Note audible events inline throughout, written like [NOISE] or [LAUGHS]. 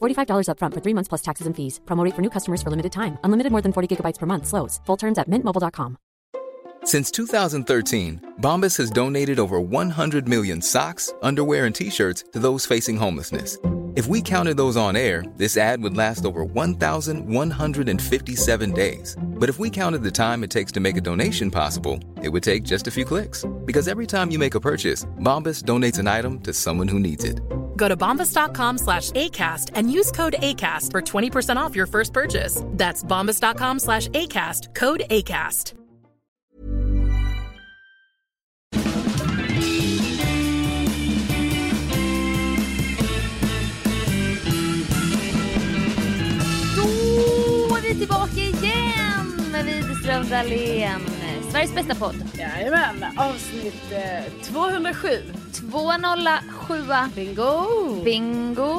$45 upfront for three months plus taxes and fees. Promote for new customers for limited time. Unlimited more than 40 gigabytes per month. Slows. Full terms at mintmobile.com. Since 2013, Bombas has donated over 100 million socks, underwear, and t-shirts to those facing homelessness. If we counted those on air, this ad would last over 1,157 days. But if we counted the time it takes to make a donation possible, it would take just a few clicks. Because every time you make a purchase, Bombas donates an item to someone who needs it. Go to bombas.com slash ACAST and use code ACAST for 20% off your first purchase. That's bombas.com slash ACAST, code ACAST. Då är vi tillbaka igen med Widerström Dahlén. Sveriges bästa podd. Jajamän, avsnitt eh, 207. 207. Bingo! Bingo!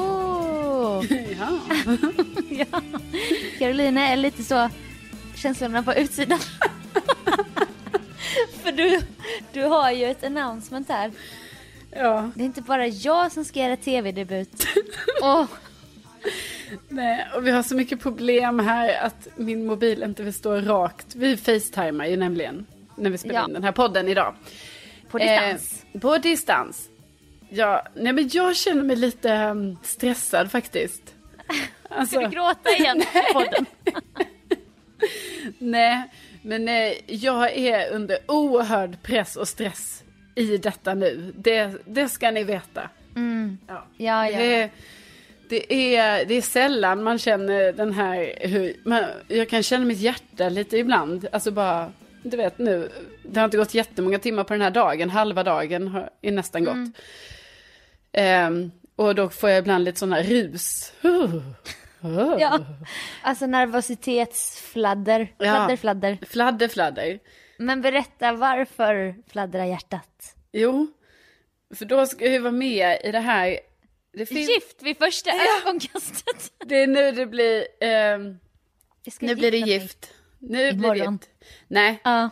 Ja. [LAUGHS] ja. Carolina är lite så känslorna på utsidan. [LAUGHS] För du, du har ju ett announcement här. ja. Det är inte bara jag som ska göra tv-debut. [LAUGHS] Åh, Nej, och vi har så mycket problem här att min mobil inte vill stå rakt. Vi facetimar ju nämligen när vi spelar Ja. in den här podden idag. På distans. Eh, på distans. Ja, nej men jag känner mig lite mm, stressad faktiskt. [LAUGHS] Alltså, Ska du gråta igen på [LAUGHS] podden? nej, men eh, jag är under oerhörd press och stress i detta nu. Det, det ska ni veta. Mm. Ja. Ja, ja. Det, är- det, är, det är sällan man känner den här, hur, man, jag kan känna mitt hjärta lite ibland. Alltså bara, du vet nu, det har inte gått jättemånga timmar på den här dagen, halva dagen har, är nästan gått. Mm. Ehm, och då får jag ibland lite sådana rus. [LAUGHS] Ja, alltså nervositetsfladder. Ja. Fladder, fladder. Fladder, fladder. Men berätta varför fladdrar hjärtat? Jo, för då ska jag ju vara med i det här. Det, finns, Gift vid första ögonkastet. det är nu det blir, ska nu blir det gifta mig. Nu blir det. Nej, Ja,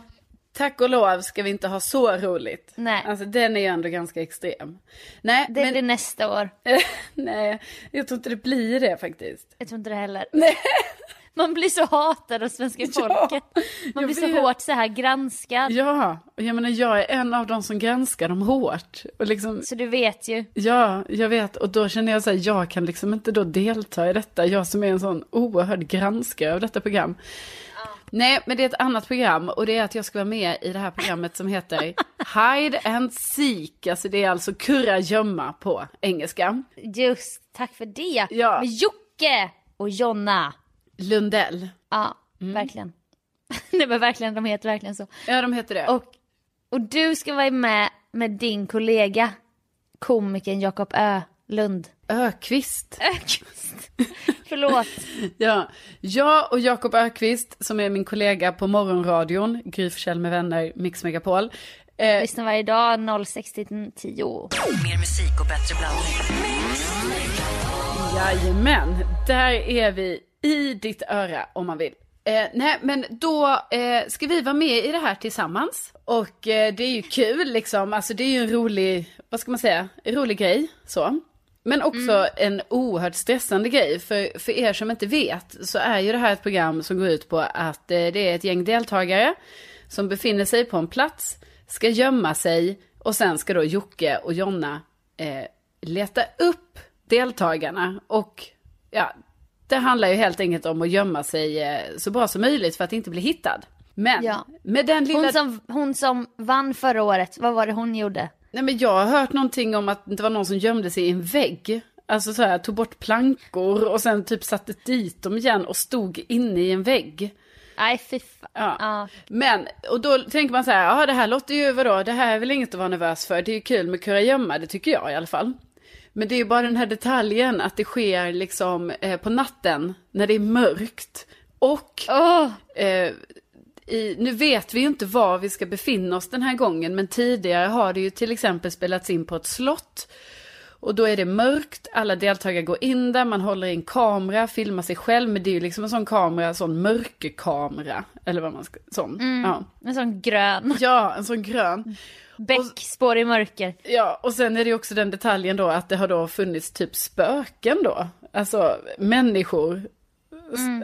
tack och lov ska vi inte ha så roligt. Nej. Alltså den är ju ändå ganska extrem. Nej, det men blir nästa år. [LAUGHS] nej, jag tror inte det blir det faktiskt. Jag tror inte det heller. Nej. [LAUGHS] Man blir så hatad av svenska [LAUGHS] Ja, folket. Man jag blir så vet. hårt så här granskad. Ja, och jag menar jag är en av de som granskar dem hårt. Och liksom, Så du vet ju. ja, jag vet. Och då känner jag så här, jag kan liksom inte då delta i detta. Jag som är en sån oerhörd granskare av detta program. Nej, men det är ett annat program och det är att jag ska vara med i det här programmet som heter [LAUGHS] Hide and Seek. Alltså det är alltså kurra gömma på engelska. Just, tack för det. Ja. Med Jocke och Jonna. Lundell. Ja, Mm. verkligen. [LAUGHS] Nej men verkligen, de heter verkligen så. Ja, de heter det. Och, och du ska vara med med din kollega, komikern Jakob Ölund. Ökvist. Ökvist. [LAUGHS] Förlåt. [LAUGHS] Ja, jag och Jakob Ökvist som är min kollega på morgonradion, Gry med vänner, Mix Megapol. Eh, Lyssna varje dag 06 till 10. Mer musik och bättre blandning. jajamän, där är vi i ditt öra om man vill. Eh, nej, men då eh, ska vi vara med i det här tillsammans. Och eh, det är ju kul liksom, alltså det är ju en rolig, vad ska man säga, en rolig grej så. Men också en oerhört stressande grej. För, för er som inte vet så är ju det här ett program som går ut på att eh, det är ett gäng deltagare som befinner sig på en plats, ska gömma sig och sen ska då Jocke och Jonna eh, leta upp deltagarna. Och ja, det handlar ju helt enkelt om att gömma sig eh, så bra som möjligt för att inte bli hittad. Men Ja. med den lilla... Hon som, hon som vann förra året, vad var det hon gjorde? Nej men jag har hört någonting om att det var någon som gömde sig i en vägg. Alltså så här, tog bort plankor och sen typ satte dit dem igen och stod inne i en vägg. Nej fy. Ja. Ja. Men, och då tänker man så här, ja det här låter ju, vadå, det här är väl inget att vara nervös för. Det är ju kul med kurragömma, det tycker jag i alla fall. Men det är ju bara den här detaljen att det sker liksom eh, på natten när det är mörkt. Och Åh, eh, i, nu vet vi ju inte var vi ska befinna oss den här gången, men tidigare har det ju till exempel spelats in på ett slott. Och då är det mörkt, alla deltagare går in där, man håller i en kamera, filmar sig själv, men det är ju liksom en sån kamera, sån mörkerkamera, eller vad man ska, sån. Ja. en sån grön. ja, en sån grön. Bäckspår i mörker. Ja, och sen är det ju också den detaljen då att det har då funnits typ spöken då. Alltså människor.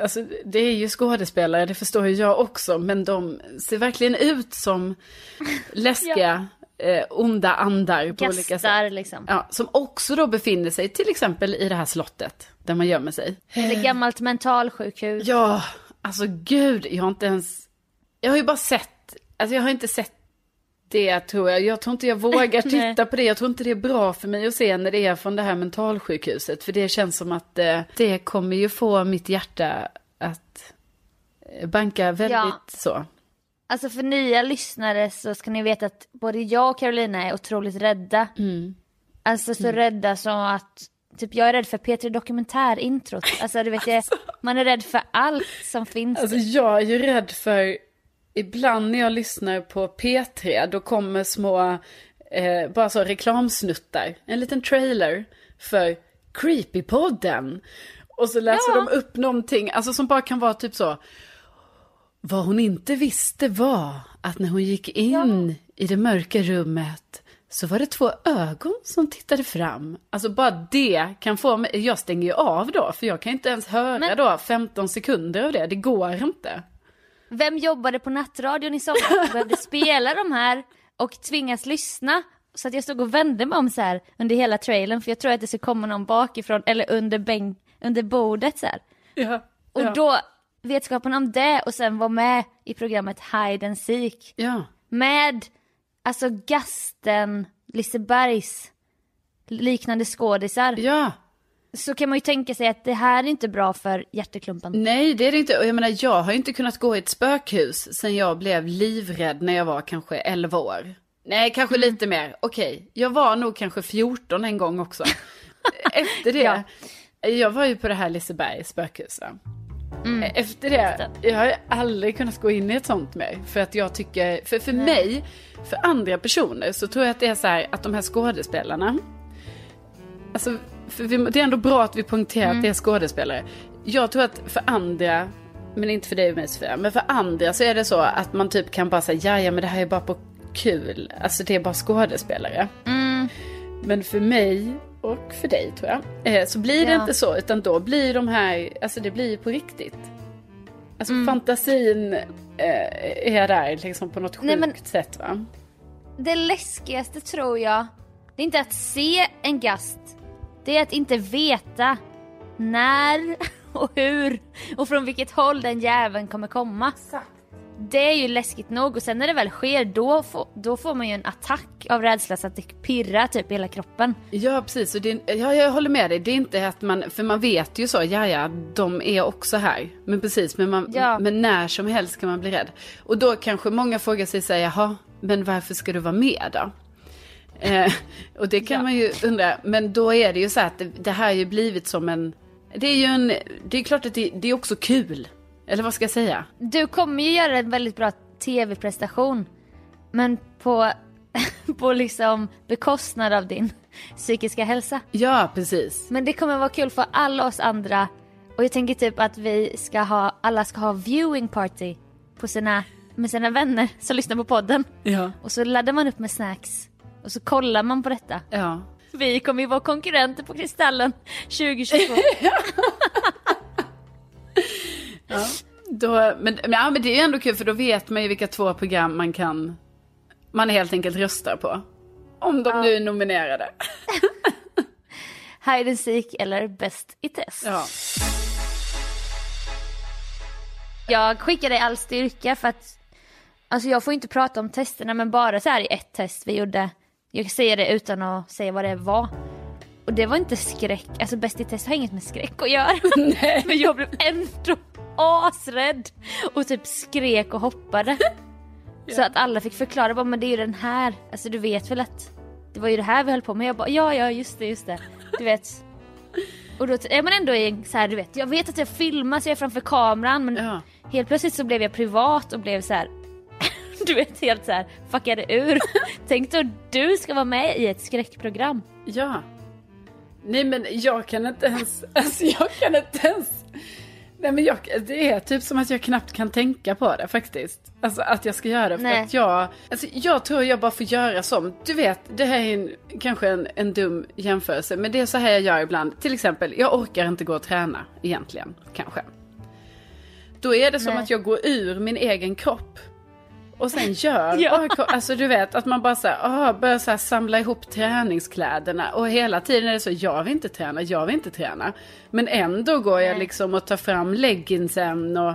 Alltså det är ju skådespelare, det förstår ju jag också, men de ser verkligen ut som [LAUGHS] läskiga, eh, onda andar på olika sätt. Liksom. Ja, som också då befinner sig till exempel i det här slottet där man gömmer sig. Ett gammalt mentalsjukhus. Ja, alltså gud, jag har inte ens... Jag har ju bara sett, alltså jag har inte sett det tror jag. Jag tror inte jag vågar [LAUGHS] titta på det. Jag tror inte det är bra för mig att se när det är från det här mentalsjukhuset. För det känns som att eh, det kommer ju få mitt hjärta att eh, banka väldigt Ja. så. Alltså för nya lyssnare så ska ni veta att både jag och Carolina är otroligt rädda. Mm. Alltså så rädda som att, typ jag är rädd för P3 Dokumentär-introt. Alltså du vet, jag, man är rädd för allt som finns. Alltså jag är ju rädd för, ibland när jag lyssnar på P3, då kommer små, eh, bara så reklamsnuttar, en liten trailer för Creepypodden. Och så läser Ja. de upp någonting, alltså som bara kan vara typ så, vad hon inte visste var att när hon gick in i det mörka rummet så var det två ögon som tittade fram. Alltså bara det kan få mig, jag stänger ju av då, för jag kan inte ens höra Men- då 15 sekunder av det, det går inte. Vem jobbade på nattradion i sommar och behövde spela de här och tvingas lyssna? Så att jag stod och vände mig om så här under hela trailern för jag tror att det skulle komma någon bakifrån eller under, bänk, under bordet så här. Ja, Och ja, då, vetskapen om det och sen vara med i programmet Hide and Seek ja. med alltså Gasten, Lisebergs liknande skådisar. ja. Så kan man ju tänka sig att det här är inte bra för hjärteklumpen. Nej, det är det inte. Och jag menar, jag har inte kunnat gå i ett spökhus sen jag blev livrädd när jag var kanske 11 år. Nej, kanske Mm. lite mer. Okej, jag var nog kanske 14 en gång också. [LAUGHS] Efter det. Ja. Jag var ju på det här Lisebergs spökhus. Mm. Efter det, jag har ju aldrig kunnat gå in i ett sånt mer. För att jag tycker, för, för mig, för andra personer så tror jag att det är så här att de här skådespelarna. Alltså, vi, det är ändå bra att vi poängterar att det är skådespelare. Jag tror att för andra, men inte för dig och mig Sofia, men för andra så är det så att man typ kan bara säga, ja ja men det här är bara på kul. Alltså det är bara skådespelare. Men för mig och för dig tror jag, eh, så blir det Ja. inte så, utan då blir de här, alltså det blir på riktigt. Alltså fantasin eh, är där liksom på något sjukt Nej, sätt va? Det läskigaste tror jag, det är inte att se en gast. Det är att inte veta när [LAUGHS] och hur och från vilket håll den jäveln kommer komma. Det är ju läskigt nog och sen när det väl sker då får, då får man ju en attack av rädsla så att det pirrar typ i hela kroppen. Ja, precis. Och det, ja, jag håller med dig. Det är inte att man, för man vet ju så, ja, ja, de är också här. Men precis, men, man, Ja. men när som helst kan man bli rädd. Och då kanske många frågar sig, så här, jaha, men varför ska du vara med då? Eh, och det kan Ja. man ju undra. Men då är det ju så att det, det här har ju blivit som en, det är ju en, det är klart att det, det är också kul. Eller vad ska jag säga? Du kommer ju göra en väldigt bra tv-prestation. Men på, [LAUGHS] på liksom bekostnad av din psykiska hälsa. Ja, precis. Men det kommer vara kul för alla oss andra Och jag tänker typ att vi ska ha, alla ska ha viewing party på sina, med sina vänner som lyssnar på podden. Ja. Och så laddar man upp med snacks. Och så kollar man på detta. Ja. Vi kommer ju vara konkurrenter på Kristallen 2022. [LAUGHS] Då, men, ja, men det är ju ändå kul för då vet man ju vilka två program man kan, man helt enkelt röstar på. Om de nu är nominerade. [LAUGHS] Hide and seek eller Bäst i test. Ja. Jag skickar dig all styrka för att Alltså jag får inte prata om testerna men bara så här i ett test vi gjorde Jag säger det utan att säga vad det var. Och det var inte skräck, alltså Bäst i test har inget med skräck att göra. [LAUGHS] Men jag blev ändå asrädd och typ skrek och hoppade. [LAUGHS] Så att alla fick förklara bara men det är ju den här, alltså du vet väl att Det var ju det här vi höll på med, jag bara ja ja just det just det. Du vet. Och då är man ändå i så här, du vet, jag vet att jag filmar så jag är framför kameran men Ja. helt plötsligt så blev jag privat och blev så här. [LAUGHS] Du vet helt så här, fuckade ur. [LAUGHS] Tänk då du ska vara med i ett skräckprogram. Ja. Nej men jag kan inte ens, [LAUGHS] alltså jag kan inte ens. Nej men jag, det är typ som att jag knappt kan tänka på det faktiskt. Alltså att jag ska göra det. För Nej. att jag, alltså jag tror jag bara får göra som, du vet, det här är en, kanske en, en dum jämförelse. Men det är så här jag gör ibland. Till exempel, jag orkar inte gå och träna egentligen, kanske. Då är det som Nej. att jag går ur min egen kropp. Och sen gör [LAUGHS] Ja. alltså du vet att man bara så här, ah, börjar så här samla ihop träningskläderna. Och hela tiden är det så, jag vill inte träna, jag vill inte träna. Men ändå går jag liksom och tar fram leggingsen och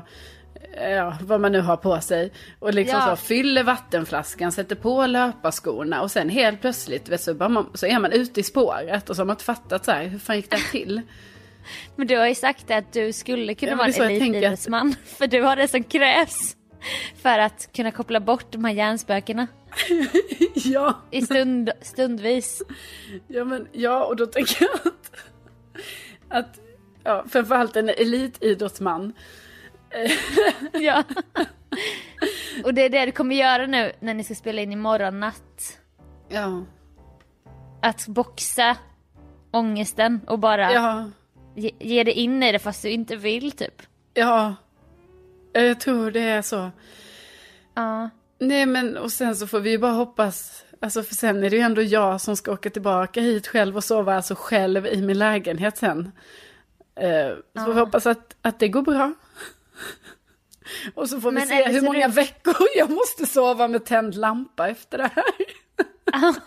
ja, vad man nu har på sig. Och liksom Ja. så fyller vattenflaskan, sätter på löparskorna och sen helt plötsligt vet, så, man, så är man ute i spåret och så har man inte fattat så här, hur fan gick det till? [LAUGHS] Men du har ju sagt att du skulle kunna Ja, vara en tänker att- elitidrottsman. [LAUGHS] För du har det som krävs. [LAUGHS] För att kunna koppla bort de här hjärnspökena. [LAUGHS] ja. I stund, stundvis. Ja, men, ja, och då tänker jag att, att ja, framförallt en elitidrottsman. [LAUGHS] Ja. Och det är det du kommer göra nu när ni ska spela in imorgon natt. Ja, Att boxa ångesten och bara ja, ge, ge dig in i det fast du inte vill typ. ja. Jag tror det är så. Ja. Nej, men och sen så får vi ju bara hoppas. Alltså för sen är det ju ändå jag som ska åka tillbaka hit själv och sova alltså själv i min lägenhet sen. Eh, så vi hoppas att, att det går bra. [LAUGHS] Och så får vi Men se hur många du- veckor [LAUGHS] jag måste sova med tänd lampa efter det här. [LAUGHS]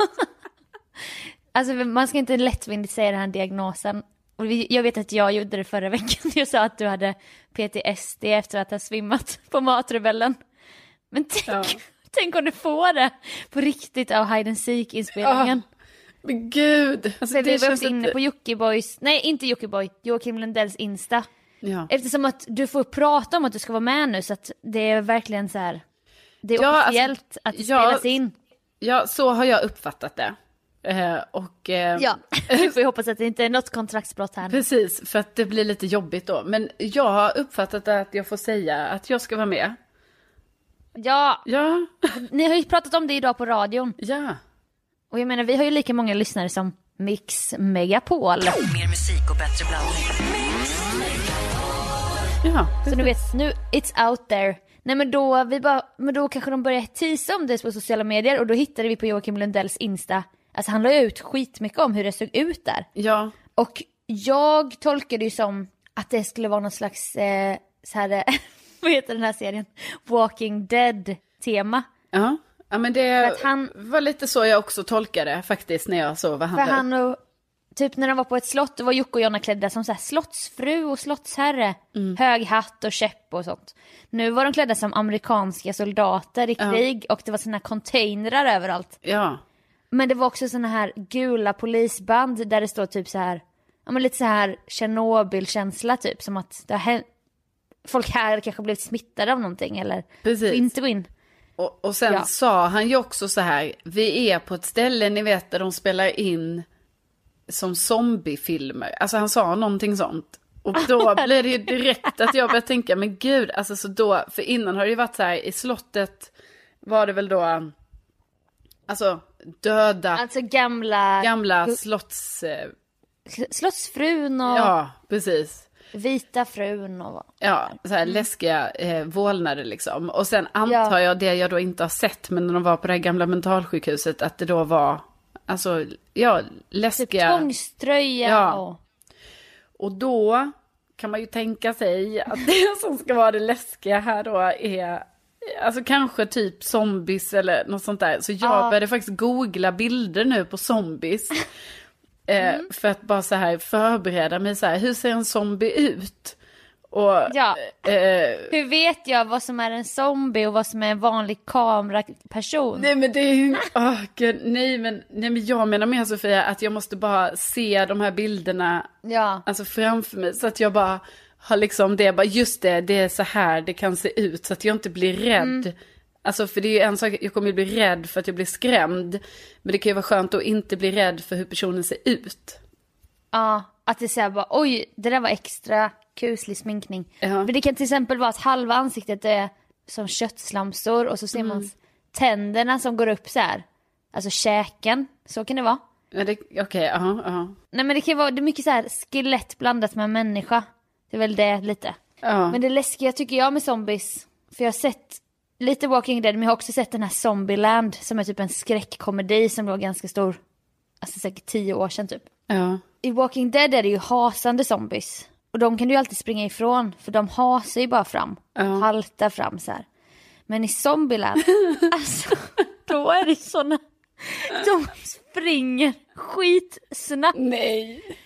Alltså man ska inte lättvindigt säga den här diagnosen. Och jag vet att jag gjorde det förra [LAUGHS] veckan. Jag sa att du hade PTSD efter att ha svimmat på Matrebellen. Men tänk, Ja. tänk om du får det på riktigt av Hide and Seek inspelningen. Men gud. Alltså, För vi var känns också inne på Jockibois, nej inte Jockiboi, Joakim Lundells Insta. Ja. Eftersom att du får prata om att du ska vara med nu så att det är verkligen så här. Det är Ja, alltså, officiellt att det ja, spelas in. ja, så har jag uppfattat det. Eh, och eh, Ja, [LAUGHS] vi får hoppas att det inte är något kontraktsbrott här. precis, för att det blir lite jobbigt då. Men jag har uppfattat att jag får säga att jag ska vara med. Ja, Ja, [LAUGHS] ni har ju pratat om det idag på radion. ja. Och jag menar vi har ju lika många lyssnare som Mix Megapol. Mer musik och bättre blandning. Ja, Så nu vet, nu it's out there. Nej men då, vi bara, men då kanske de börjar teasa om det på sociala medier och då hittade vi på Joakim Lundells Insta, alltså han la ju ut skitmycket om hur det såg ut där. ja, Och jag tolkade ju som att det skulle vara någon slags, eh, så här, eh, [LAUGHS] vad heter den här serien? Walking Dead tema. ja. Ja men det han- var lite så jag också tolkade faktiskt när jag såg vad han För upp. han och, typ när de var på ett slott, då var Jocke och Jonna klädda som så här slottsfru och slottsherre. Hög hatt och käpp och sånt. Nu var de klädda som amerikanska soldater i krig och det var här containrar överallt. Ja, Men det var också såna här gula polisband där det står typ så här, ja men lite så här Tjernobyl-känsla typ som att det har hänt, folk här kanske blivit smittade av någonting eller Precis. inte gå in. och, och sen Ja. sa han ju också så här, vi är på ett ställe ni vet där de spelar in som zombiefilmer. Alltså han sa någonting sånt. Och då [LAUGHS] blev det ju direkt att jag började tänka, men gud, alltså så då, för innan har det ju varit så här, i slottet var det väl då, alltså döda, Alltså gamla, gamla slotts, eh, slottsfrun och ja precis. Vita frun och... Ja, så här läskiga eh, vålnader liksom. Och sen antar Ja. jag det jag då inte har sett, men när de var på det här gamla mentalsjukhuset, att det då var, alltså, ja, Typ läskiga. tvångströja Ja. och... Och då kan man ju tänka sig att [LAUGHS] det som ska vara det läskiga här då är, alltså kanske typ zombies eller något sånt där. Så jag Ja. började faktiskt googla bilder nu på zombies. [LAUGHS] Mm. Eh, för att bara så här förbereda mig så här, hur ser en zombie ut? Och, Ja. eh, Hur vet jag vad som är en zombie och vad som är en vanlig kameraperson? Nej men det är ju, gud, nej men, nej men jag menar mer Sofia att jag måste bara se de här bilderna Ja. alltså framför mig så att jag bara har liksom det, bara just det, det är så här det kan se ut så att jag inte blir rädd. Alltså för det är ju en sak, jag kommer ju bli rädd för att jag blir skrämd. Men det kan ju vara skönt att inte bli rädd för hur personen ser ut. Ja, att det säger bara oj, det där var extra kuslig sminkning. Ja. För det kan till exempel vara att halva ansiktet är som köttslamsor och så ser man tänderna som går upp så här. Alltså käken, så kan det vara. Ja, Okej, ja, ja. Nej men det kan vara, det är mycket så här skelett blandat med människa. Det är väl det lite. Ja. Men det läskiga tycker jag med zombies, för jag har sett lite Walking Dead men jag har också sett den här Zombieland som är typ en skräckkomedi som var ganska stor. Alltså säkert tio år sedan typ. ja. I Walking Dead är det ju hasande zombies. Och de kan du ju alltid springa ifrån för de hasar ju bara fram. Ja. Haltar fram så här. Men i Zombieland, [LAUGHS] alltså då är det såna, de springer skitsnabbt. Nej.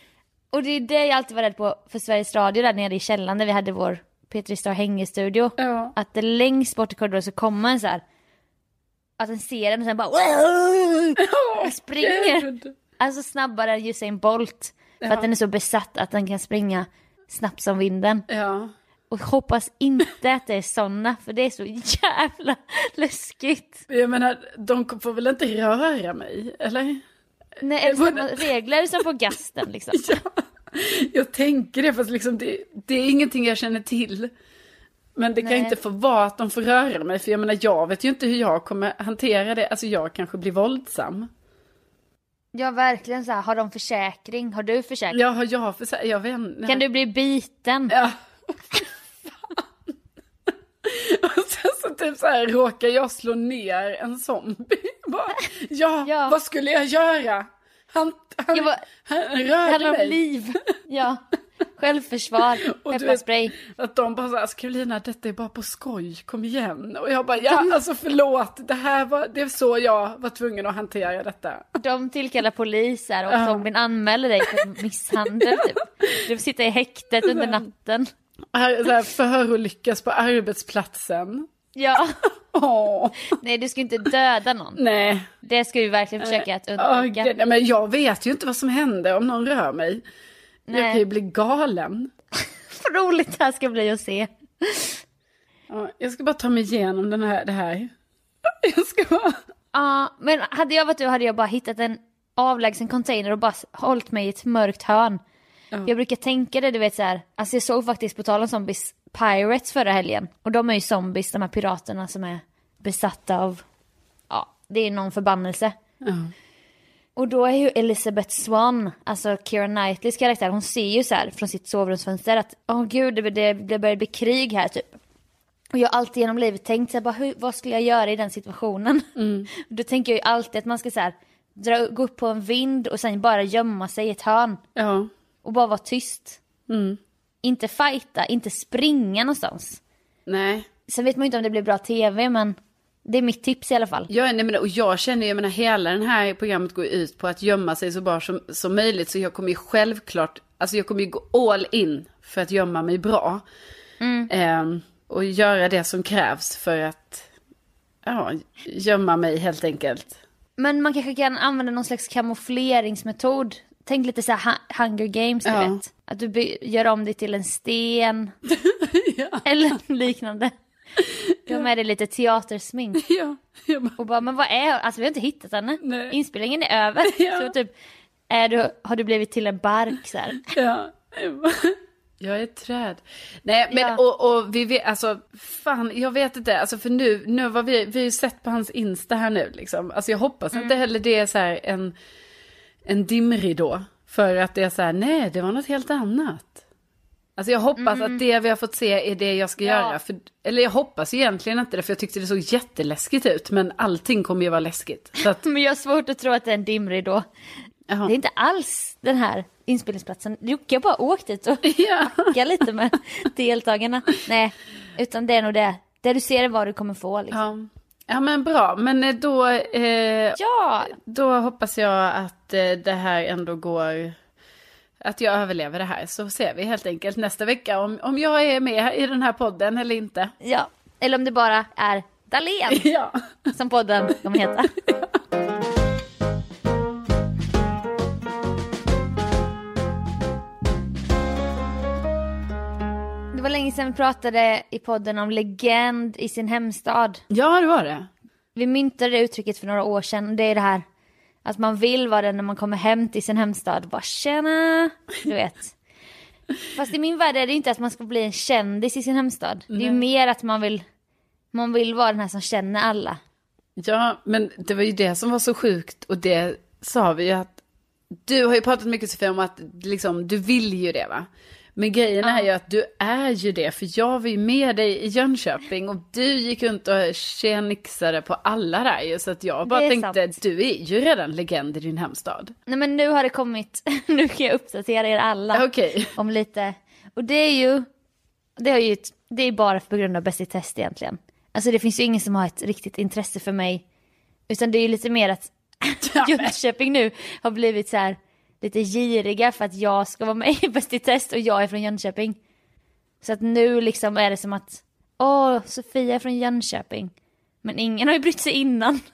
Och det är det jag alltid var rädd på för Sveriges Radio där nere i källaren där vi hade vår Petri Star hängestudio. Ja. Att det längst bort i korridoren så kommer en så här. Att den ser den och sen bara och springer. Gud. Alltså snabbare än Usain Bolt. För att den är så besatt att den kan springa snabbt som vinden. Ja. Och hoppas inte att det är såna för det är så jävla [LAUGHS] läskigt. Jag menar, de får väl inte röra mig, eller? Nej, är det samma regler som på gasten liksom? [LAUGHS] Ja, jag tänker det, fast liksom det, det är ingenting jag känner till. Men det kan Nej. inte få vara att de får röra mig, för jag menar jag vet ju inte hur jag kommer hantera det. Alltså jag kanske blir våldsam. Ja verkligen så här, har de försäkring? Har du försäkring? Ja, har jag för jag vet inte. Kan du bli biten? Ja. [LAUGHS] Typ så här råkar jag slå ner en zombie. [LAUGHS] Bara, ja, Ja. vad skulle jag göra? Han, han, bara- han om mig. liv. [LAUGHS] Ja. Självförsvar, Och du pepparspray. Att de bara såhär, alltså Karolina detta är bara på skoj, kom igen. Och jag bara, ja alltså förlåt, det här var, det är så jag var tvungen att hantera detta. De tillkallar poliser och zombien anmäler dig för misshandel typ. Du får sitta i häktet under natten. Här- Så här, förolyckas på arbetsplatsen. Ja. [LAUGHS] Åh, Nej du ska inte döda någon. nej. Det ska vi verkligen försöka att undvika. nej, men jag vet ju inte vad som händer om någon rör mig. Jag Nej. kan ju bli galen. [LAUGHS] Vad roligt det här ska bli att se. Ja, jag ska bara ta mig igenom den här, det här. [LAUGHS] Jag ska bara... Ja, men hade jag varit du hade jag bara hittat en avlägsen container och bara hållit mig i ett mörkt hörn. Jag brukar tänka det, du vet så här. Alltså jag såg faktiskt på tal om zombies, Pirates förra helgen. Och de är ju zombies, de här piraterna som är besatta av, ja, det är någon förbannelse. Och då är ju Elizabeth Swan, alltså Keira Knightleys karaktär, hon ser ju så här från sitt sovrumsfönster att, åh gud, det, det, det börjar bli krig här typ. Och jag har alltid genom livet tänkt så här, bara, hur, vad skulle jag göra i den situationen? [LAUGHS] Då tänker jag ju alltid att man ska så här, dra, gå upp på en vind och sen bara gömma sig i ett hörn. Ja. Och bara vara tyst. Inte fighta, inte springa någonstans. Nej. Sen vet man ju inte om det blir bra tv men det är mitt tips i alla fall. Ja, nej, men, och jag känner, jag menar hela den här programmet går ut på att gömma sig så bra som, som möjligt. Så jag kommer ju självklart, alltså jag kommer ju gå all in för att gömma mig bra. Ehm, och göra det som krävs för att, ja, gömma mig helt enkelt. Men man kanske kan använda någon slags kamoufleringsmetod. Tänk lite så här hu- Hunger Games, du Ja. vet. Att du gör om dig till en sten. [LAUGHS] Eller liknande. Du har med dig lite teatersmink. [LAUGHS] Ja, jag bara, Och bara, men vad är Alltså vi har inte hittat henne. Nej. Inspelningen är över. [LAUGHS] Ja. Så typ, är du, har du blivit till en bark så här? ja. jag bara, Jag är ett träd. Nej, men Ja. och, och vi vet, alltså, fan, jag vet inte, alltså för nu, nu var vi, vi har ju sett på hans Insta här nu liksom. Alltså jag hoppas inte heller det är så här en, en dimridå. För att det är så här, nej, det var något helt annat. Alltså jag hoppas att det vi har fått se är det jag ska Mm. Ja. göra. För, eller jag hoppas egentligen inte det, för jag tyckte det såg jätteläskigt ut. Men allting kommer ju vara läskigt. Att, [LAUGHS] Men jag har svårt att tro att det är en dimridå. Det är inte alls den här inspelningsplatsen. Jocke har bara åkt dit och [LAUGHS] Ja. lite med [LAUGHS] deltagarna. Nej, utan det är nog det. Det du ser är vad du kommer få liksom. Ja. ja men bra, men eh, då, eh, Ja, då hoppas jag att eh, det här ändå går, att jag överlever det här. Så ser vi helt enkelt nästa vecka om, om jag är med i den här podden eller inte. ja. Eller om det bara är Dahlén [LAUGHS] Ja. som podden kommer heta. [LAUGHS] Det var länge sedan vi pratade i podden om legend i sin hemstad. Ja, det var det. Vi myntade det uttrycket för några år sedan det är det här att man vill vara den när man kommer hem till sin hemstad. Bara tjena, du vet. [LAUGHS] Fast i min värld är det inte att man ska bli en kändis i sin hemstad. Det är ju mer att man vill, man vill vara den här som känner alla. Ja, men det var ju det som var så sjukt och det sa vi ju att du har ju pratat mycket Sofia om att liksom, du vill ju det va? Men grejen är ju att du är ju det, för jag var ju med dig i Jönköping och du gick runt och tjenixade på alla där ju, så att jag bara tänkte, sant. du är ju redan legend i din hemstad. Nej men nu har det kommit, [LAUGHS] nu kan jag uppdatera er alla Okej. om lite. Och det är ju, det är ju, det är bara på grund av Bäst i test egentligen. Alltså det finns ju ingen som har ett riktigt intresse för mig. Utan det är ju lite mer att [LAUGHS] Jönköping nu har blivit så här lite giriga för att jag ska vara med [LAUGHS] i Bäst i test och jag är från Jönköping. Så att nu liksom är det som att, åh, Sofia är från Jönköping. Men ingen har ju brytt sig innan. [LAUGHS]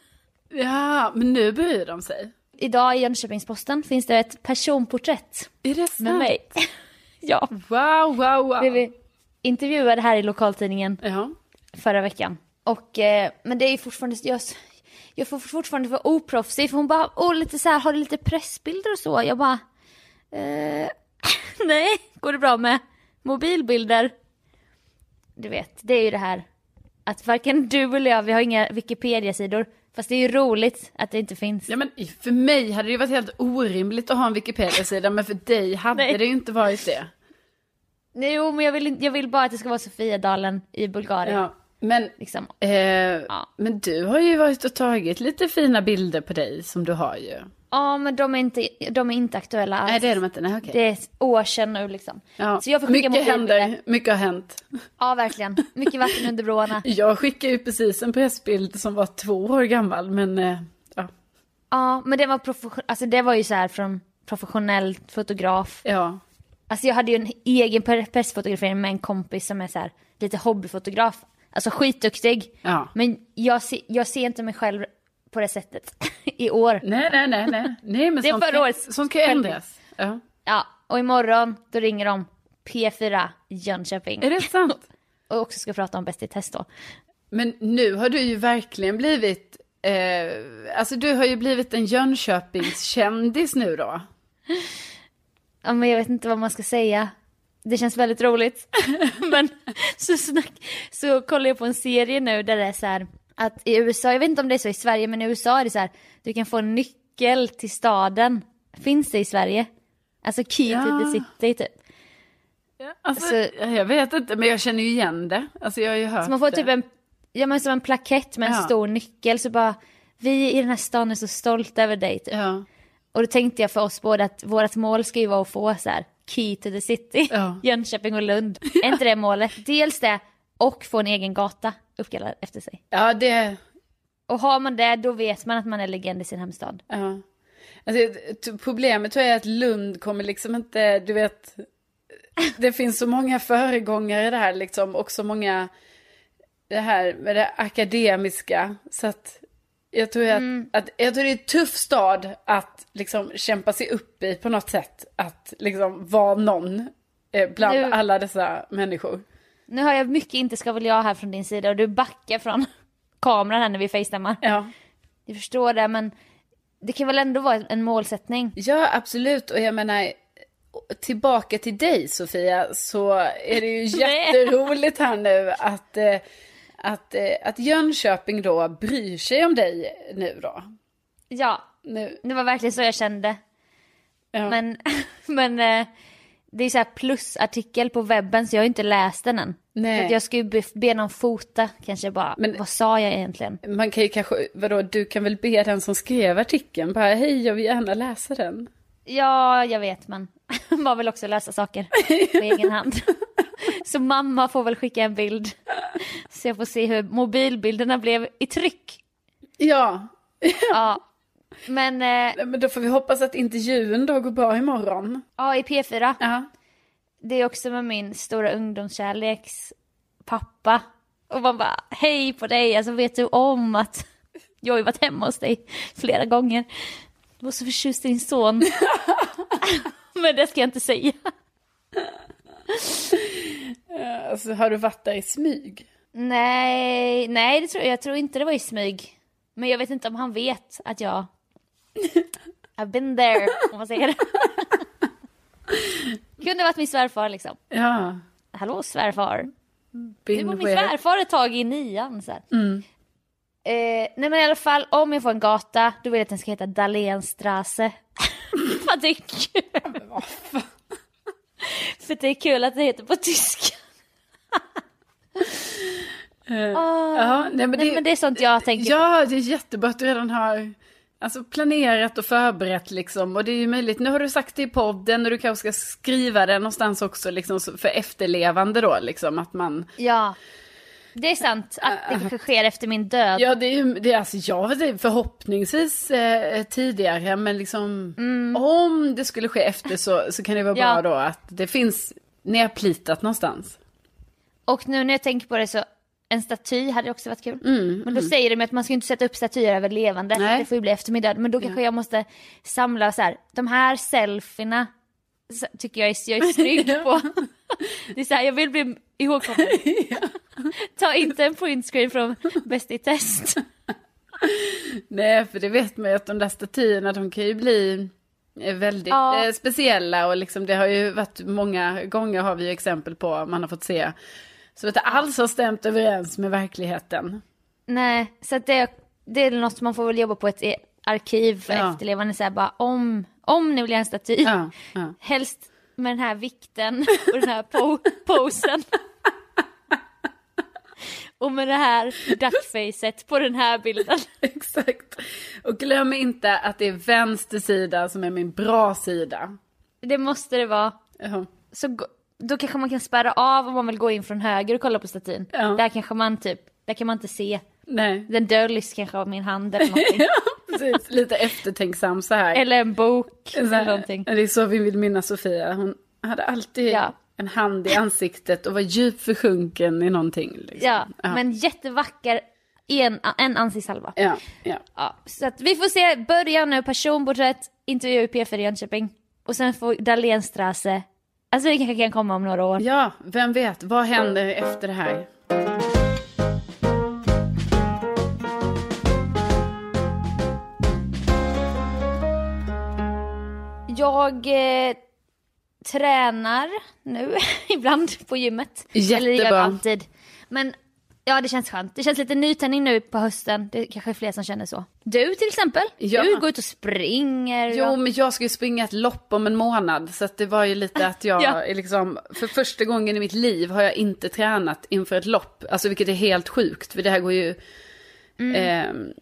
Ja, men nu bryr de sig. Idag i Jönköpings-Posten finns det ett personporträtt Är det sant? med mig. [LAUGHS] ja, Wow, wow, wow. vi intervjuade här i lokaltidningen Ja. förra veckan. Och, eh, men det är ju fortfarande, jag, jag får fortfarande vara oproffsig för hon bara, åh lite så här, har du lite pressbilder och så? Jag bara, eh, [LAUGHS] nej, går det bra med mobilbilder? Du vet, det är ju det här att varken du eller jag, vi har inga Wikipedia-sidor. Fast det är ju roligt att det inte finns. Ja men för mig hade det ju varit helt orimligt att ha en Wikipedia-sida, men för dig hade Nej. det ju inte varit det. Nej, Jo, men jag vill, jag vill bara att det ska vara Sofiadalen i Bulgarien. Ja, men, Liksom. eh, men du har ju varit och tagit lite fina bilder på dig som du har ju. Ja, men de är inte, de är inte aktuella alls. Nej det är de inte, nej okej. Det är år sedan nu liksom. Ja. Så jag får skicka mycket händer, mycket har hänt. Ja, verkligen. Mycket vatten under broarna. [LAUGHS] Jag skickade ju precis en pressbild som var två år gammal, men eh, ja. Ja, men det var, profession- alltså, det var ju så här från professionell fotograf. ja. Alltså jag hade ju en egen pressfotografering med en kompis som är så här lite hobbyfotograf. Alltså skitduktig. Ja. Men jag, se, jag ser inte mig själv på det sättet [LAUGHS] i år. Nej, nej, nej, nej. Nej, men [LAUGHS] Det är förra kan, årets sånt kan ju ändras. Ja. Ja, och imorgon då ringer de P4 Jönköping. Är det sant? [LAUGHS] Och också ska prata om Bäst i test då. Men nu har du ju verkligen blivit, eh, alltså du har ju blivit en Jönköpingskändis nu då. Ja, men jag vet inte vad man ska säga. Det känns väldigt roligt. [LAUGHS] men så, snack, så kollar jag på en serie nu där det är så här att i USA, jag vet inte om det är så i Sverige, men i USA är det så här, du kan få en nyckel till staden. Finns det i Sverige? Alltså key to the Ja. city typ. Alltså, Så- jag vet inte, men jag känner ju igen det. Alltså jag har ju hört Så man får det. typ en, ja men som en plakett med en Ja. stor nyckel så bara, vi i den här stan är så stolta över dig typ. Ja. Och då tänkte jag för oss båda att vårt mål ska ju vara att få så här key to the city, Ja. [LAUGHS] Jönköping och Lund. Är inte det målet? Dels det och få en egen gata uppkallad efter sig. ja, det, Och har man det då vet man att man är legend i sin hemstad. ja. Alltså, problemet tror jag är att Lund kommer liksom inte, du vet, det finns så många föregångare där liksom och så många, det här med det akademiska. Så att jag tror att, Mm. att jag tror det är en tuff stad att liksom kämpa sig upp i på något sätt. Att liksom vara någon eh, bland Nu- alla dessa människor. Nu har jag mycket inte ska väl jag här från din sida och du backar från [LAUGHS] kameran här när vi facetammar. Ja. Jag förstår det men det kan väl ändå vara en målsättning. Ja, absolut. Och jag menar, tillbaka till dig Sofia, så är det ju [LAUGHS] jätteroligt här nu att, eh, att, eh, att Jönköping då bryr sig om dig nu då. Ja, Nu. det var verkligen så jag kände. Ja. Men, [LAUGHS] men eh, det är så här plusartikel på webben så jag har inte läst den än. Nej. Jag ska ju be, be någon fota kanske bara, Men- vad sa jag egentligen? Man kan ju kanske, vadå, du kan väl be den som skrev artikeln, bara hej jag vill gärna läsa den. Ja, jag vet men [LAUGHS] man vill också läsa saker [LAUGHS] på egen hand. Så mamma får väl skicka en bild. Så jag får se hur mobilbilderna blev i tryck. Ja, Ja. Men eh, [LAUGHS] men då får vi hoppas att intervjun då går bra imorgon. ja, i P4. Ja. Det är också med min stora ungdomskärleks pappa. Och man bara, hej på dig, alltså vet du om att [LAUGHS] jag har ju varit hemma hos dig flera gånger. Du var så förtjust i din son. [LAUGHS] Men det ska jag inte säga. Alltså har du varit där i smyg? Nej, nej det tror jag, jag tror inte det var i smyg. Men jag vet inte om han vet att jag... [LAUGHS] I've been there, om man säger det. [LAUGHS] Kunde varit min svärfar liksom. Ja. Hallå svärfar. Du Been var min svärfar ett tag i nian. Så här. Eh, nej men i alla fall, om jag får en gata, då vill jag att den ska heta Dahlénstrasse. [LAUGHS] För det är kul. För det är kul att det heter på tyska. Ja, nej, men Nej, det, men det är sånt jag tänker. Ja, det är jättebra att du redan har alltså, planerat och förberett liksom. Och det är ju möjligt, nu har du sagt det i podden och du kanske ska skriva det någonstans också liksom, för efterlevande då liksom. Att man, Ja. Det är sant att det kanske sker efter min död. ja det är ju, det är alltså jag vet inte, förhoppningsvis eh, tidigare men liksom om det skulle ske efter så, så kan det vara Ja. bra då att det finns nerplitat någonstans. Och nu när jag tänker på det så, en staty hade också varit kul. Mm, men då säger de att man ska inte sätta upp statyer över levande, Nej. det får ju bli efter min död. Men då kanske jag måste samla så här, de här selfierna tycker jag är, jag är stryk [LAUGHS] på. Det är så här, jag vill bli ihågkommen. [LAUGHS] [LAUGHS] Ta inte en printscreen från Bäst i test. Nej, för det vet man ju att de där statyerna de kan ju bli eh, väldigt Ja. eh, speciella och liksom det har ju varit många gånger har vi ju exempel på man har fått se så att det alls har stämt överens med verkligheten. Nej, så att det, det är något man får väl jobba på ett e- arkiv för Ja. efterlevande. Så här, bara, om, om ni vill göra en staty, Ja, ja. [LAUGHS] helst med den här vikten och den här po [LAUGHS] posen. och med det här duckfacet på den här bilden. [LAUGHS] Exakt. Och glöm inte att det är vänster sida som är min bra sida. Det måste det vara. Jaha. Så gå- då kanske man kan spärra av om man vill gå in från höger och kolla på statyn. Ja. Där kanske man typ, där kan man inte se. Nej. Den döljs kanske av min hand eller [LAUGHS] någonting. ja, precis. Lite eftertänksam så här. eller en bok Så eller någonting. Det är så vi vill minnas Sofia. Hon hade alltid Ja. en hand i ansiktet och var djupt försjunken i någonting. Liksom. Ja, men jättevacker en, en ansiktshalva. Ja, ja. Ja, så att vi får se, börja nu personporträtt, intervju i P4 i Jönköping. Och sen får Dahlénstrasse, alltså det kanske kan komma om några år. Ja, vem vet, vad händer efter det här? Jag eh, tränar nu [LAUGHS] ibland på gymmet. Eller det gör jag Jättebra. alltid. Men ja, det känns skönt. Det känns lite nytändning nu på hösten. Det är kanske är fler som känner så. Du till exempel, Ja. du går ut och springer. Jo, och... men jag ska ju springa ett lopp om en månad. Så det var ju lite att jag, [LAUGHS] Ja. är liksom, för första gången i mitt liv har jag inte tränat inför ett lopp. Alltså vilket är helt sjukt, för det här går ju... ehm,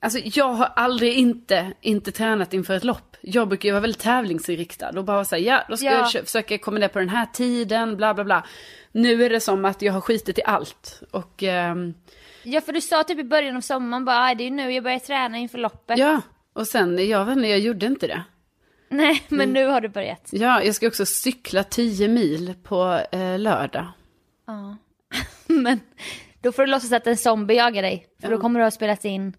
alltså jag har aldrig inte, inte tränat inför ett lopp. Jag brukar ju vara väldigt tävlingsinriktad och bara säga ja, då ska Ja. jag försöka komma ner på den här tiden, bla bla bla. Nu är det som att jag har skitit i allt. Och ehm, Ja, för du sa typ i början av sommaren bara, "Aj, det är nu jag börjar träna inför loppet. ja, och sen, jag vet inte, jag gjorde inte det. Nej, men Mm. nu har du börjat. Ja, jag ska också cykla 10 mil på eh, lördag. Ja. [LAUGHS] men då får du låtsas att en zombie jagar dig. För då kommer du ha spelat in.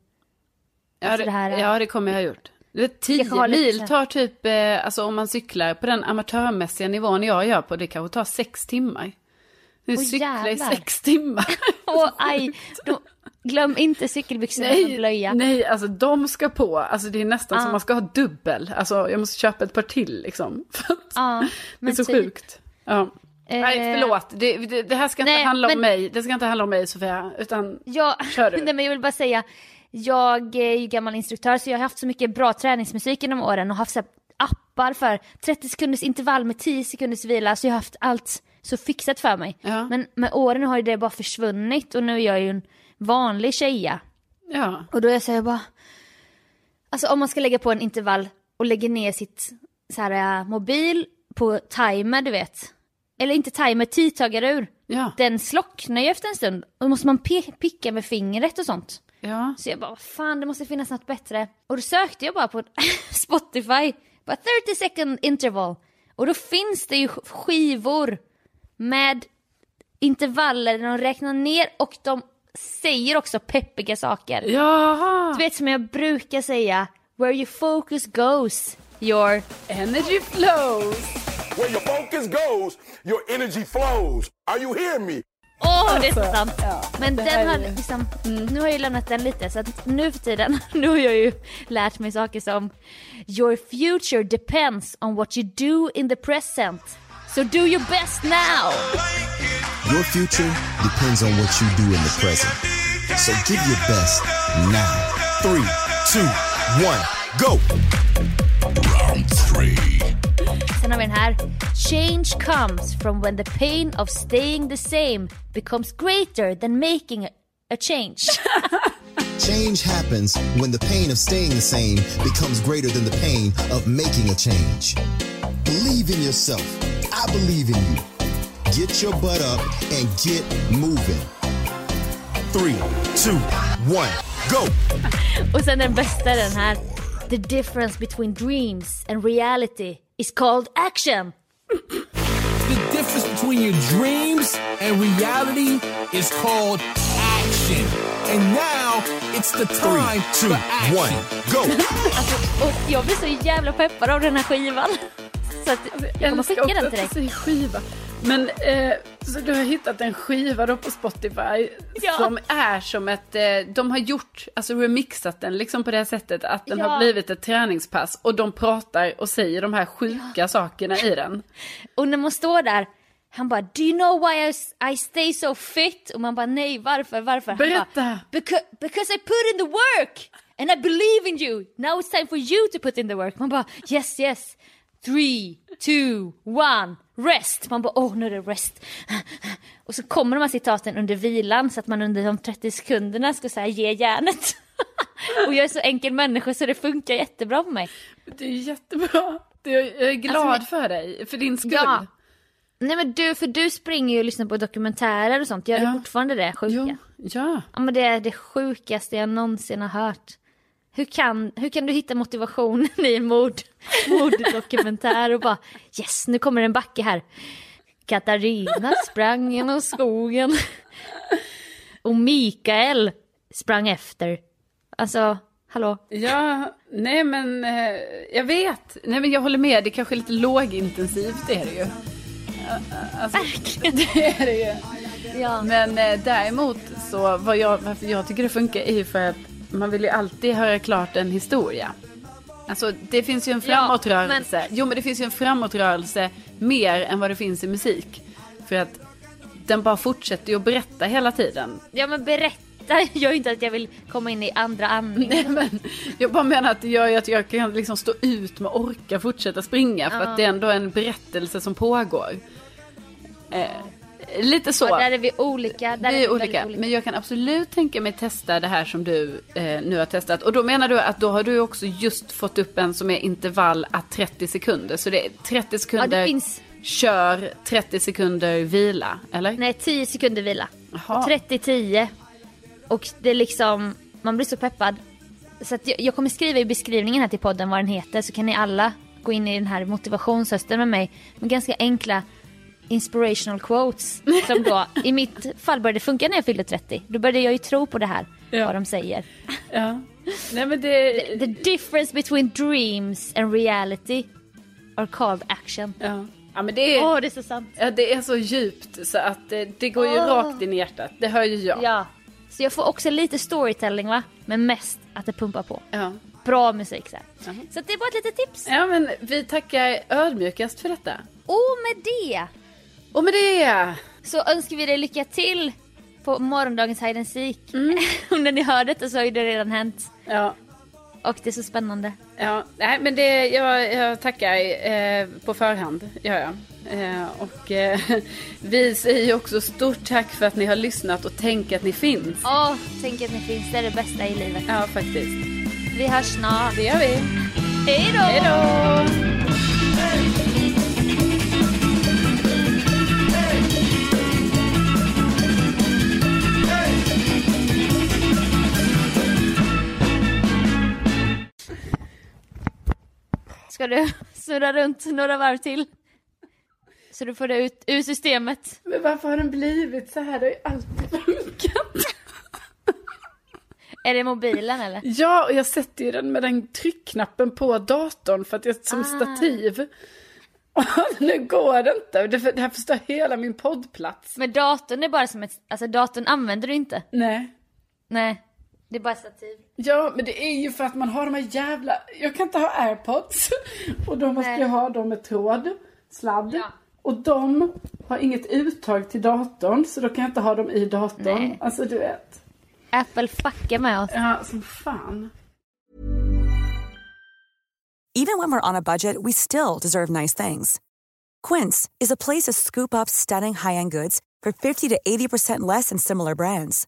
Ja, Alltså det, det här är- ja, det kommer jag ha gjort. Du vet, 10 Kanske har lite mil tar typ, eh, alltså om man cyklar på den amatörmässiga nivån jag gör på, det kanske tar 6 timmar. Nu Åh, cyklar i jävlar. 6 timmar. [LAUGHS] Åh, aj. Då, glöm inte cykelbyxorna nej, blöja. nej, alltså de ska på. Alltså det är nästan Ja. som man ska ha dubbel. Alltså jag måste köpa ett par till liksom. [LAUGHS] Ja, det är så typ. sjukt. Ja. Eh, Nej, förlåt. Det, det, det här ska inte nej, handla om men- mig. Det ska inte handla om mig Sofia. Utan Jag, Kör du. [LAUGHS] nej, men jag vill bara säga, jag är ju gammal instruktör så jag har haft så mycket bra träningsmusik genom åren och haft så appar för 30 sekunders intervall med 10 sekunders vila så jag har haft allt så fixat för mig. Ja. Men med åren har ju det bara försvunnit och nu är jag ju en vanlig tjeja. Ja. Och då är jag så här, jag bara, alltså om man ska lägga på en intervall och lägger ner sitt så här, äh, mobil på timer du vet. Eller inte timer, tidtagarur. Ja. Den slocknar ju efter en stund. Och då måste man picka med fingret och sånt. Ja. Så jag bara, vad fan det måste finnas något bättre. Och då sökte jag bara på [LAUGHS] Spotify, bara 30 second interval. Och då finns det ju skivor med intervaller där de räknar ner och de säger också peppiga saker. Jaha. Du vet som jag brukar säga, where your focus goes, your... Energy flows. Where your focus goes, your energy flows. Are you hearing me? Åh, det är så Alltså, sant. ja, Men den har liksom, nu har jag ju lämnat den lite så att nu för tiden, [LAUGHS] nu har jag ju lärt mig saker som Your future depends on what you do in the present. So do your best now! Your future depends on what you do in the present. So give your best now. Three, two, one, go. Round three. Har vi den här. Change comes from when the pain of staying the same becomes greater than making a, a change. [LAUGHS] Change happens when the pain of staying the same becomes greater than the pain of making a change. Believe in yourself. I believe in you. Get your butt up and get moving. Three, two, one, go. [LAUGHS] Och sen den bästa den här. The difference between dreams and reality is called action. The difference between your dreams and reality is called action. And now it's the time Two, for action. one, go. [LAUGHS] Alltså, och jag blir så jävla peppad av den här skivan. Så att jag kommer skicka den till dig. skiva. Men eh, så du har hittat en skiva då på Spotify Ja. som är som ett, eh, de har gjort, alltså remixat den liksom på det sättet att den Ja. har blivit ett träningspass och de pratar och säger de här sjuka sakerna i den. [LAUGHS] Och när man står där, han bara Do you know why I, I stay so fit? Och man bara nej varför, varför? Han Berätta. Bara, because, because I put in the work! And I believe in you! Now it's time for you to put in the work. Man bara yes yes. Three, two, one, rest. Man bara åh nu är det rest. Och så kommer de här citaten under vilan så att man under de 30 sekunderna ska säga ge järnet. [LAUGHS] Och jag är så enkel människa så det funkar jättebra på mig. Det är jättebra. Jag är glad Alltså, för dig, för din skull. Ja. Nej men du, för du springer ju och lyssnar på dokumentärer och sånt. Gör Ja. du fortfarande det sjuka? Jo, ja. Ja men det är det sjukaste jag någonsin har hört. Hur kan, hur kan du hitta motivationen [LAUGHS] i en mord, morddokumentär och bara yes nu kommer en backe här. Katarina sprang genom skogen. Och Mikael sprang efter. Alltså, hallå? Ja, nej men eh, jag vet. Nej men jag håller med, det kanske är lite lågintensivt, det är det ju. Alltså, [LAUGHS] det är det ju. Ja. Men eh, däremot så, vad jag, varför jag tycker det funkar är ju för att man vill ju alltid höra klart en historia. Alltså det finns ju en Ja, framåtrörelse. Jo men det finns ju en framåtrörelse mer än vad det finns i musik. För att den bara fortsätter ju att berätta hela tiden. Ja men berätta [LAUGHS] gör ju inte att jag vill komma in i andra andningen. Nej, men jag bara menar att det gör ju att jag kan liksom stå ut med orka fortsätta springa. För Ja. att det är ändå en berättelse som pågår. Eh, lite så. Ja, där är vi olika. Där Vi vi är väldigt olika. Men jag kan absolut tänka mig testa det här som du eh, nu har testat. Och då menar du att då har du också just fått upp en som är intervall att 30 sekunder. Så det är 30 sekunder Ja, finns- kör, 30 sekunder vila. Eller? Nej, 10 sekunder vila. Jaha. 30-10. Och det är liksom, man blir så peppad. Så jag, jag kommer skriva i beskrivningen här till podden vad den heter så kan ni alla gå in i den här motivationshösten med mig med ganska enkla inspirational quotes. Som då, [LAUGHS] i mitt fall började det funka när jag fyllde 30. Då började jag ju tro på det här, Ja. vad de säger. Ja. Nej men det... The difference between dreams and reality are called action. Ja. Ja men det är... Åh, det är så sant. Ja, det är så djupt så att det, det går ju rakt in i hjärtat. Det hör ju jag. Ja. Så jag får också lite storytelling va? Men mest att det pumpar på. Ja. Bra musik så här. Så att det är bara ett litet tips. ja, men vi tackar ödmjukast för detta. Och med det Och med det... så önskar vi dig lycka till på morgondagens Hide Seek. Mm. [LAUGHS] När ni hör detta så har ju det redan hänt. Ja. Och det är så spännande. Ja, nej, men det, jag, jag tackar eh, på förhand, gör jag. Eh, och eh, [LAUGHS] vi säger också stort tack för att ni har lyssnat och tänk att ni finns. Åh, tänk att ni finns. Det är det bästa i livet. Ja, faktiskt. Vi hörs snart. Det gör vi. Hej då! Hej då! Ska du [LAUGHS] snurra runt några varv till? Så du får det ut ur systemet. Men varför har den blivit så här? Det har ju alltid funkat. Är det mobilen eller? Ja, och jag sätter ju den med den tryckknappen på datorn för att jag som Ah. stativ. Och nu går det inte. Det, det här förstör hela min poddplats. Men datorn är bara som ett, alltså datorn använder du inte. Nej. Nej, det är bara stativ. Ja, men det är ju för att man har de här jävla... Jag kan inte ha airpods. [LAUGHS] Och då måste Nej. jag ha dem med tråd, sladd. Ja. Och de har inget uttag till datorn, så då kan jag inte ha dem i datorn. Nej. Alltså du vet. Apple fuckar med oss. Ja, som fan. Even when we're on a budget, we still deserve nice things. Quince is a place to scoop up stunning high-end goods for 50 to 80% less than similar brands.